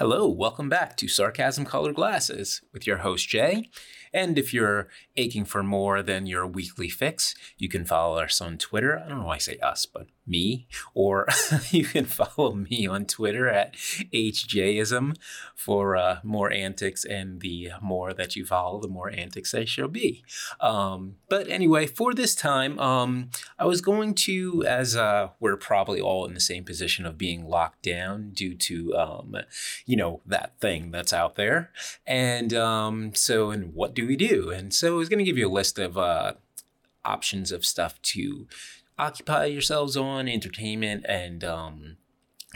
Hello, welcome back to Sarcasm Colored Glasses with your host Jay. And if you're aching for more than your weekly fix, you can follow us on Twitter. I don't know why I say us, but me. Or you can follow me on Twitter at HJism for uh, more antics. And the more that you follow, the more antics I shall be. Um, but anyway, for this time, um, I was going to, as uh, we're probably all in the same position of being locked down due to, um, you know, that thing that's out there. And um, so, and what do we do? And so I was going to give you a list of uh, options of stuff to occupy yourselves on, entertainment, and um,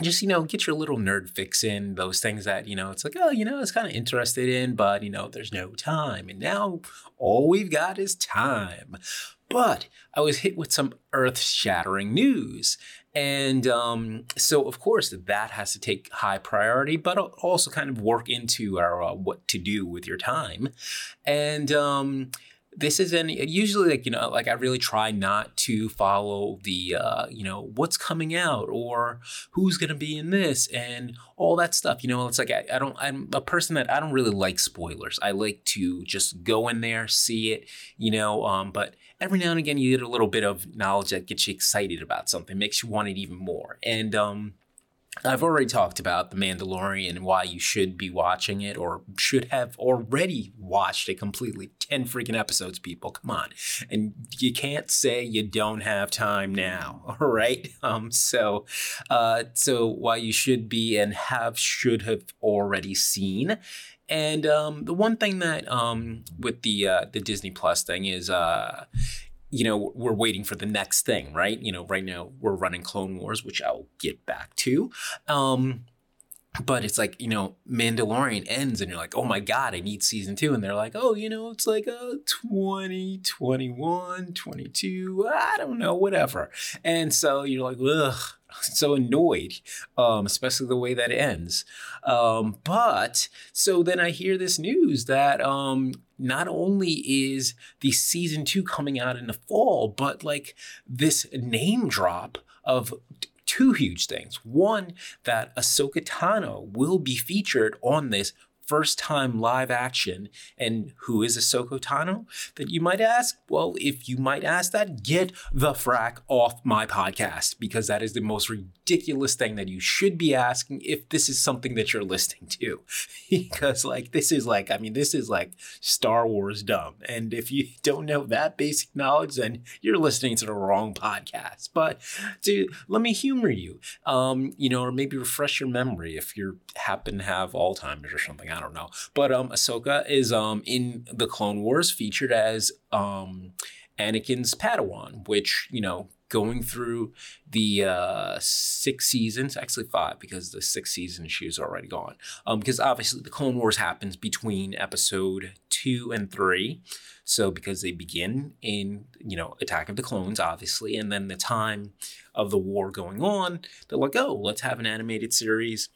just you know get your little nerd fix in those things that you know it's like oh you know it's kind of interested in but you know there's no time and now all we've got is time. But i was hit with some earth-shattering news and um, so of course that has to take high priority but also kind of work into our uh, what to do with your time. And um, this is an usually like you know like i really try not to follow the uh you know what's coming out or who's gonna be in this and all that stuff you know? It's like I, I don't i'm a person that i don't really like spoilers. I like to just go in there see it you know um but every now and again you get a little bit of knowledge that gets you excited about something makes you want it even more. And um I've already talked about The Mandalorian and why you should be watching it or should have already watched it completely. 10 freaking episodes, people. Come on. And you can't say you don't have time now. All right. Um, so, uh, so why you should be and have, should have already seen. And um, the one thing that um, with the uh, the Disney Plus thing is, uh, you know, we're waiting for the next thing, right? You know, right now we're running Clone Wars, which I'll get back to. Um, but it's like, you know, Mandalorian ends and you're like, oh my God, I need season two. And they're like, oh, you know, it's like a 20, 21, 22, I don't know, whatever. And so you're like, ugh, so annoyed, um, especially the way that it ends. Um, but so then I hear this news that um, not only is the season two coming out in the fall, but like this name drop of two huge things. One, that Ahsoka Tano will be featured on this first time live action. And who is Ahsoka Tano? That you might ask? Well, if you might ask that, get the frack off my podcast because that is the most ridiculous thing that you should be asking if this is something that you're listening to. because, like, this is like, I mean, this is like Star Wars dumb. And if you don't know that basic knowledge, then you're listening to the wrong podcast. But to let me humor you, um, you know, or maybe refresh your memory if you happen to have Alzheimer's or something. I don't know. But um, Ahsoka is um in the Clone Wars featured as um Anakin's Padawan, which you know going through the uh, six seasons, actually five, because the sixth season she is already gone. Um, because obviously the Clone Wars happens between episode two and three. So because they begin in, you know, Attack of the Clones, obviously, and then the time of the war going on, they're like, oh, let's have an animated series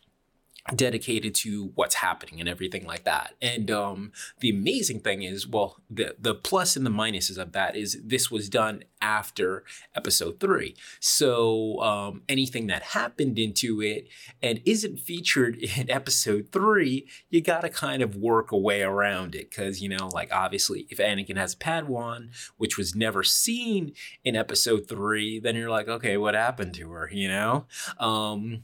dedicated to what's happening and everything like that. And um, the amazing thing is, well, the the plus and the minuses of that is this was done after episode three. So um, anything that happened into it and isn't featured in episode three, you got to kind of work a way around it because you know, like obviously, if Anakin has a Padawan, which was never seen in episode three, then you're like, okay, what happened to her? You know. Um,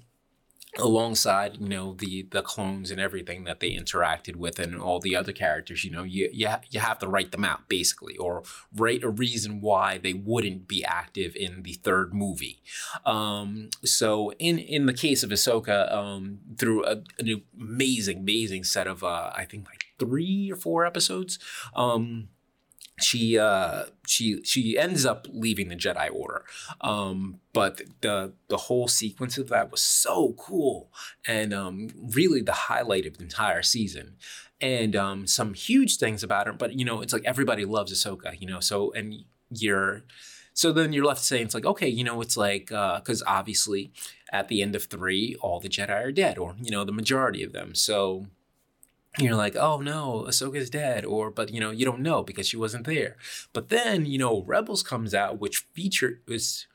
alongside you know the the clones and everything that they interacted with and all the other characters you know you you, you have to write them out basically or write a reason why they wouldn't be active in the third movie. Um, so in in the case of Ahsoka um, through a, an amazing amazing set of uh, I think like three or four episodes um, she uh she she ends up leaving the Jedi Order. Um, but the the whole sequence of that was so cool and um, really the highlight of the entire season. And um, some huge things about her, but you know, it's like everybody loves Ahsoka, you know. So and you're so then you're left saying it's like okay, you know, it's like because uh, obviously at the end of three, all the Jedi are dead, or you know, the majority of them. So you're like, oh no, Ahsoka's dead, or but you know you don't know because she wasn't there. But then you know Rebels comes out, which feature is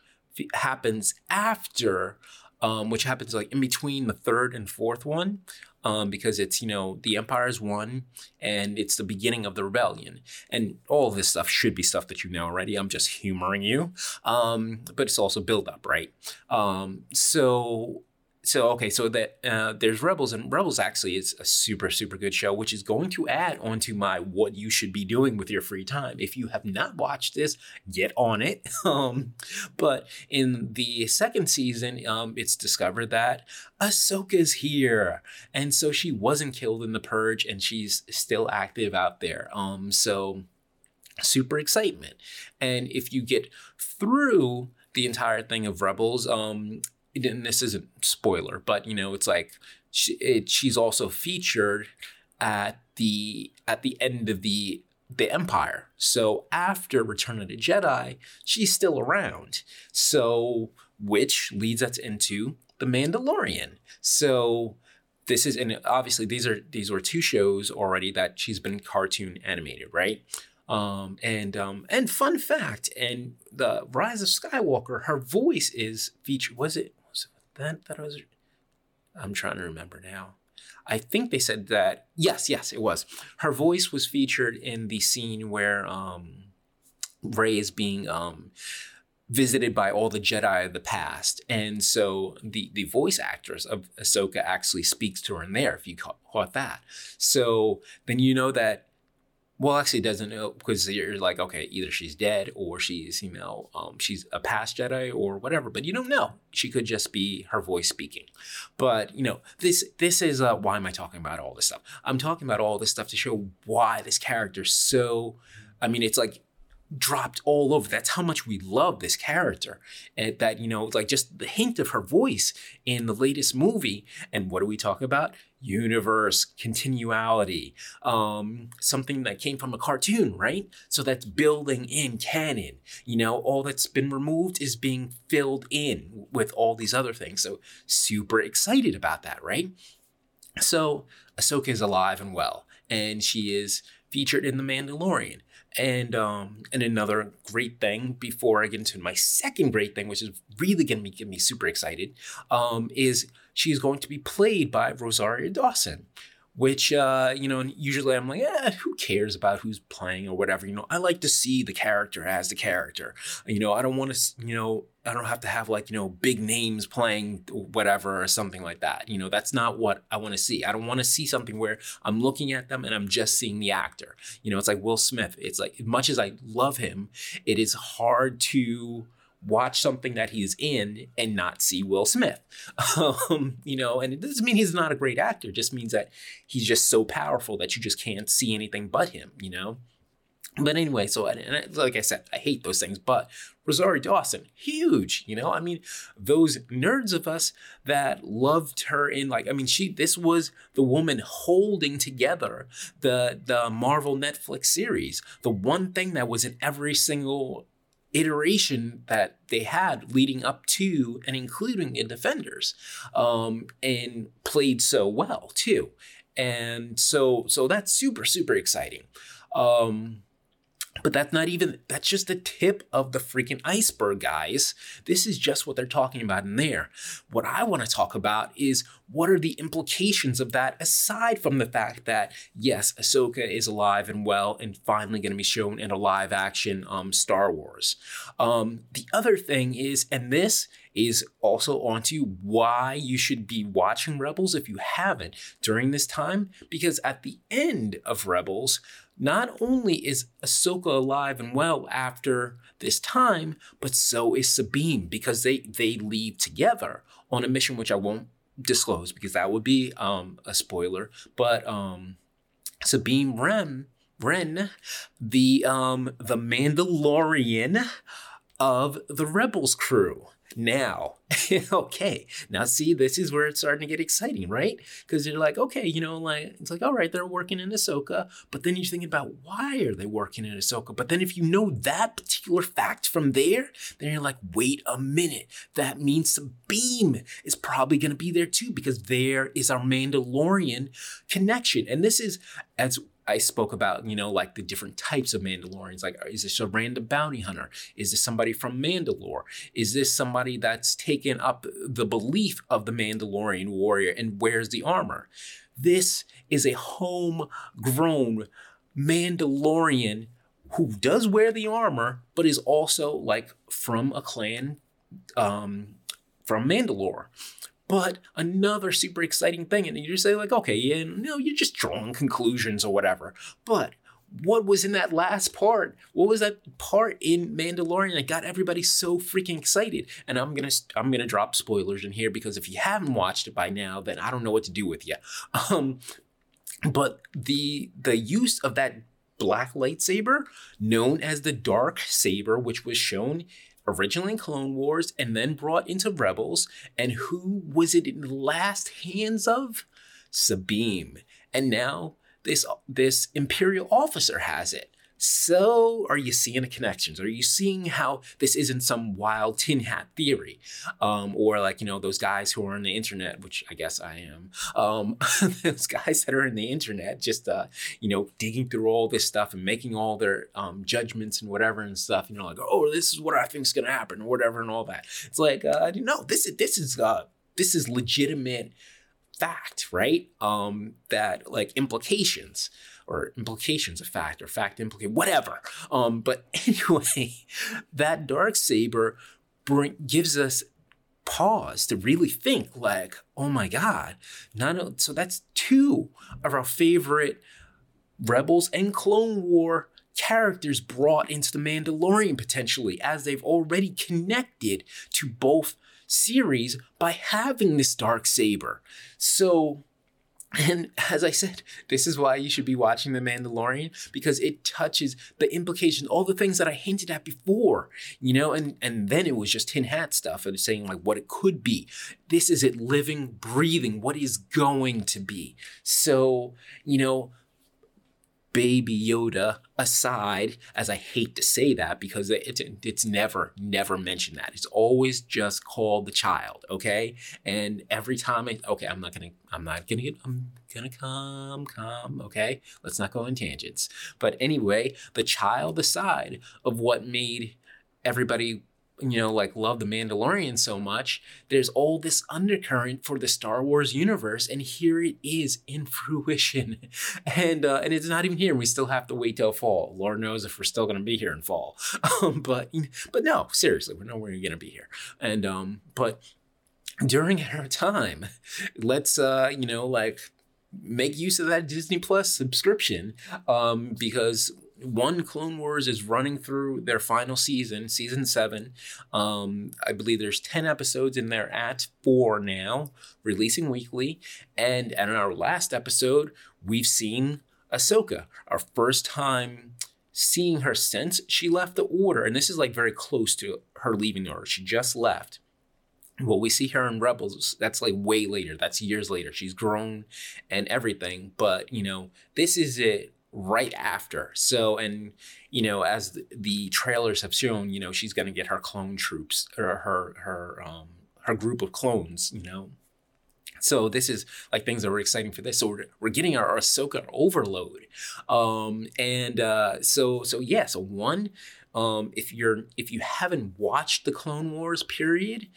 happens after um, which happens like in between the third and fourth one, um, because it's you know the Empire's won and it's the beginning of the rebellion, and all this stuff should be stuff that you know already. I'm just humoring you, um, but it's also build up, right? Um, so so okay, so that uh, there's Rebels, and Rebels actually is a super super good show, which is going to add onto my what you should be doing with your free time. If you have not watched this, get on it. Um, but in the second season, um, it's discovered that Ahsoka's here, and so she wasn't killed in the Purge, and she's still active out there. Um, so super excitement, and if you get through the entire thing of Rebels, um, this isn't spoiler, but you know, it's like she, it, she's also featured at the at the end of the the Empire. So after Return of the Jedi, she's still around. So which leads us into the Mandalorian. So this is and obviously these are these were two shows already that she's been cartoon animated, right? Um, and um, and fun fact, and the Rise of Skywalker, her voice is featured. Was it that that was I'm trying to remember now. I think they said that yes, yes, it was. Her voice was featured in the scene where um Rey is being um visited by all the Jedi of the past. And so the the voice actress of Ahsoka actually speaks to her in there, if you caught that. So then you know that well, actually, doesn't know because you're like, okay, either she's dead or she's, you know, um, she's a past Jedi or whatever. But you don't know. She could just be her voice speaking. But you know, this this is uh, why am I talking about all this stuff? I'm talking about all this stuff to show why this character so. I mean, it's like dropped all over. That's how much we love this character. And that, you know, like just the hint of her voice in the latest movie. And what do we talk about? Universe, continuality, um, something that came from a cartoon, right? So that's building in canon. You know, all that's been removed is being filled in with all these other things. So super excited about that, right? So Ahsoka is alive and well, and she is featured in The Mandalorian. And um, and another great thing before I get into my second great thing, which is really gonna be, get me super excited, um, is she's going to be played by Rosario Dawson which uh, you know usually i'm like eh, who cares about who's playing or whatever you know i like to see the character as the character you know i don't want to you know i don't have to have like you know big names playing whatever or something like that. You know that's not what i want to see. I don't want to see something where i'm looking at them and i'm just seeing the actor. You know it's like will smith. It's like as much as i love him it is hard to watch something that he's in and not see Will Smith. Um, you know, and it doesn't mean he's not a great actor, it just means that he's just so powerful that you just can't see anything but him, you know? But anyway, so and I, like I said, I hate those things. But Rosario Dawson, huge, you know. I mean, those nerds of us that loved her in like, I mean, she this was the woman holding together the the Marvel Netflix series. The one thing that was in every single iteration that they had leading up to and including in defenders um, and played so well too and so so that's super super exciting um, but that's not even, that's just the tip of the freaking iceberg, guys. This is just what they're talking about in there. What I want to talk about is what are the implications of that aside from the fact that, yes, Ahsoka is alive and well and finally going to be shown in a live action um, Star Wars. Um, the other thing is, and this is also onto why you should be watching Rebels if you haven't during this time, because at the end of Rebels, not only is Ahsoka alive and well after this time, but so is Sabine because they they leave together on a mission which I won't disclose because that would be um, a spoiler. But um, Sabine Wren, Wren, the um, the Mandalorian of the Rebels crew now. okay, now see, this is where it's starting to get exciting, right? Because you're like, okay, you know, like it's like, all right, they're working in Ahsoka, but then you're thinking about why are they working in Ahsoka? But then if you know that particular fact from there, then you're like, wait a minute, that means the beam is probably going to be there too, because there is our Mandalorian connection, and this is as I spoke about, you know, like the different types of Mandalorians. Like, is this a random bounty hunter? Is this somebody from Mandalore? Is this somebody that's taken up the belief of the Mandalorian warrior and wears the armor? This is a homegrown Mandalorian who does wear the armor, but is also like from a clan um, from Mandalore. But another super exciting thing, and you just say like, okay, yeah, no, you're just drawing conclusions or whatever. But what was in that last part? What was that part in Mandalorian that got everybody so freaking excited? And I'm gonna I'm gonna drop spoilers in here because if you haven't watched it by now, then I don't know what to do with you. Um, but the the use of that black lightsaber, known as the dark saber, which was shown originally in Clone Wars and then brought into Rebels. And who was it in the last hands of? Sabine. And now this this Imperial officer has it. So, are you seeing the connections? Are you seeing how this isn't some wild tin hat theory? Um, or like, you know, those guys who are on the internet, which I guess I am, um, those guys that are in the internet just, uh, you know, digging through all this stuff and making all their um, judgments and whatever and stuff, you know, like, oh, this is what I think is going to happen or whatever and all that. It's like, uh, no, this is, this is, uh, this is legitimate fact, right? Um, that like implications or implications of fact or fact implicate whatever. Um, but anyway, that dark saber bring, gives us pause to really think like, oh my god, not so that's two of our favorite rebels and Clone War characters brought into the Mandalorian potentially, as they've already connected to both series by having this dark saber. So and as I said, this is why you should be watching The Mandalorian because it touches the implications, all the things that I hinted at before, you know, and and then it was just tin hat stuff and saying like what it could be. This is it living, breathing, what is going to be. So, you know, baby Yoda aside, as I hate to say that because it, it, it's never, never mentioned that. It's always just called the child, okay? And every time I, okay, I'm not gonna, I'm not gonna get, I'm gonna come, come, okay? Let's not go on tangents. But anyway, the child aside of what made everybody you know, like love the Mandalorian so much, there's all this undercurrent for the Star Wars universe, and here it is in fruition, and uh, and it's not even here. We still have to wait till fall. Lord knows if we're still going to be here in fall, um, but but no, seriously, we're nowhere going to be here. And um, but during our time, let's uh, you know, like make use of that Disney Plus subscription, um, because one Clone Wars is running through their final season, season seven. Um, I believe there's 10 episodes and they're at four now, releasing weekly. And, in our last episode, we've seen Ahsoka, our first time seeing her since she left the order. And this is like very close to her leaving the order. She just left. Well, we see her in Rebels. That's like way later. That's years later. She's grown and everything. But, you know, this is it right after. So, and you know, as the, the trailers have shown, you know, she's going to get her clone troops or her her um her group of clones. You know, so this is like things that were exciting for this. So we're, we're getting our Ahsoka overload, um, and uh, so so yeah. So one, um, if you're if you haven't watched the Clone Wars period,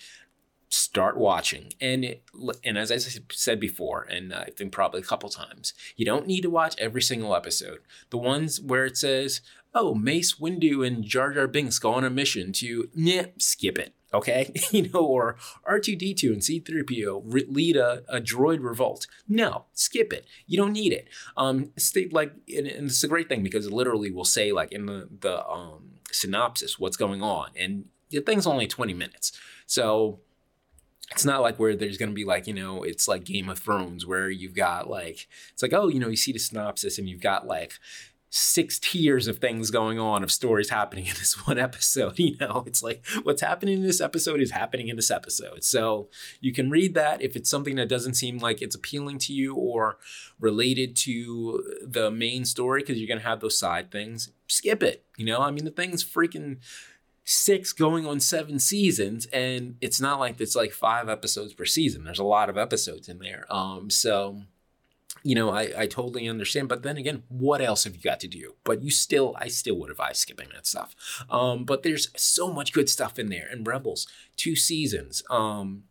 start watching. And it, and as I said before, and I think probably a couple times, you don't need to watch every single episode. The ones where it says, "Oh, Mace Windu and Jar Jar Binks go on a mission to," yeah, skip it. Okay, you know, or R2D2 and C3PO re- lead a, a droid revolt. No, skip it. You don't need it. Um, stay like, and, and it's a great thing because it literally will say like in the the um synopsis what's going on, and the thing's only twenty minutes. So it's not like where there's going to be like you know it's like game of thrones where you've got like it's like oh you know you see the synopsis and you've got like six tiers of things going on of stories happening in this one episode you know? It's like what's happening in this episode is happening in this episode. So you can read that if it's something that doesn't seem like it's appealing to you or related to the main story because you're going to have those side things skip it you know? I mean the thing's freaking six going on seven seasons and it's not like it's like five episodes per season there's a lot of episodes in there um so you know, I, I totally understand. But then again, what else have you got to do? But you still, I still would advise skipping that stuff. Um, but there's so much good stuff in there. And Rebels, two seasons, um,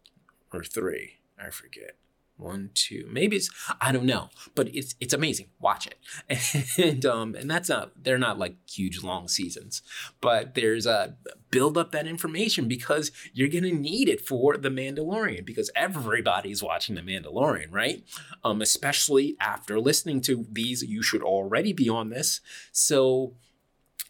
or three, I forget one, two, maybe it's I don't know, but it's it's amazing. Watch it, and um, and that's not they're not like huge long seasons, but there's a build up that information because you're gonna need it for the Mandalorian because everybody's watching the Mandalorian, right? Um, especially after listening to these, you should already be on this, so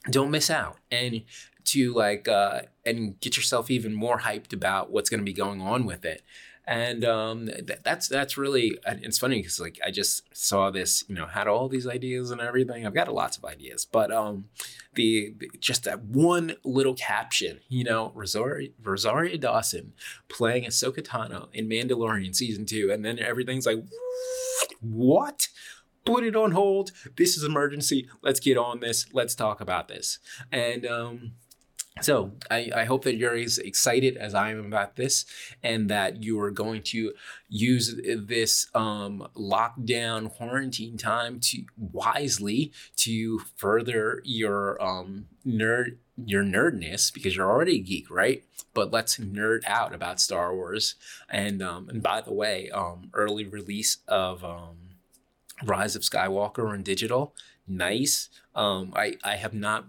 don't miss out and to like uh, and get yourself even more hyped about what's going to be going on with it and um, th- that's that's really it's funny because like I just saw this, you know, had all these ideas and everything. I've got lots of ideas, but um, the, the just that one little caption, you know, Rosario, Rosario Dawson playing Ahsoka Tano in Mandalorian season two, and then everything's like, what? Put it on hold. This is emergency. Let's get on this. Let's talk about this. And um, so I, I, hope that you're as excited as I am about this, and that you are going to use this um, lockdown quarantine time to wisely to further your um, nerd your nerdness because you're already a geek, right? But let's nerd out about Star Wars. And um, and by the way, um, early release of um, Rise of Skywalker on digital, nice. Um, I I have not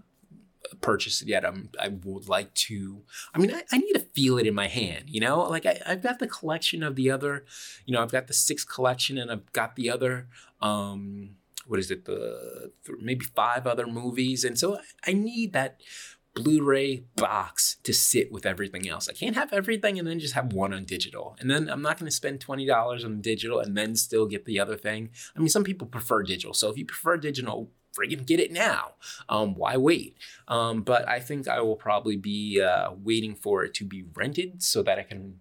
purchased it yet. I'm, I would like to. I mean, I, I need to feel it in my hand. You know, like I, I've got the collection of the other. You know, I've got the six collection, and I've got the other. Um, what is it? The maybe five other movies, and so I need that Blu-ray box to sit with everything else. I can't have everything and then just have one on digital. And then I'm not going to spend $20 on digital and then still get the other thing. I mean, some people prefer digital. So if you prefer digital, friggin' get it now. Um, why wait? Um, but I think I will probably be uh, waiting for it to be rented so that I can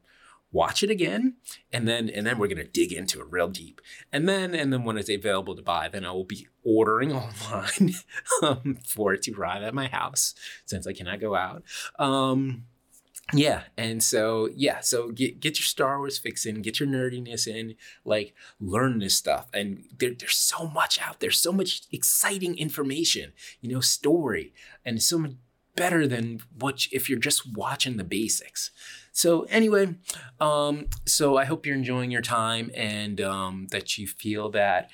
watch it again and then and then we're going to dig into it real deep and then and then when it's available to buy then i will be ordering online um, for it to arrive at my house since i cannot go out um, yeah and so yeah so get get your star wars fix in get your nerdiness in like learn this stuff and there, there's so much out there so much exciting information you know story and so much better than what if you're just watching the basics so anyway um so i hope you're enjoying your time and um that you feel that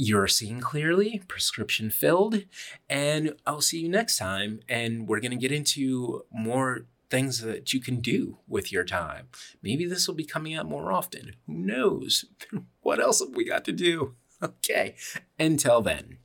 you're seeing clearly, prescription filled, and I'll see you next time. And we're going to get into more things that you can do with your time. Maybe this will be coming out more often. Who knows? what else have we got to do? Okay. Until then.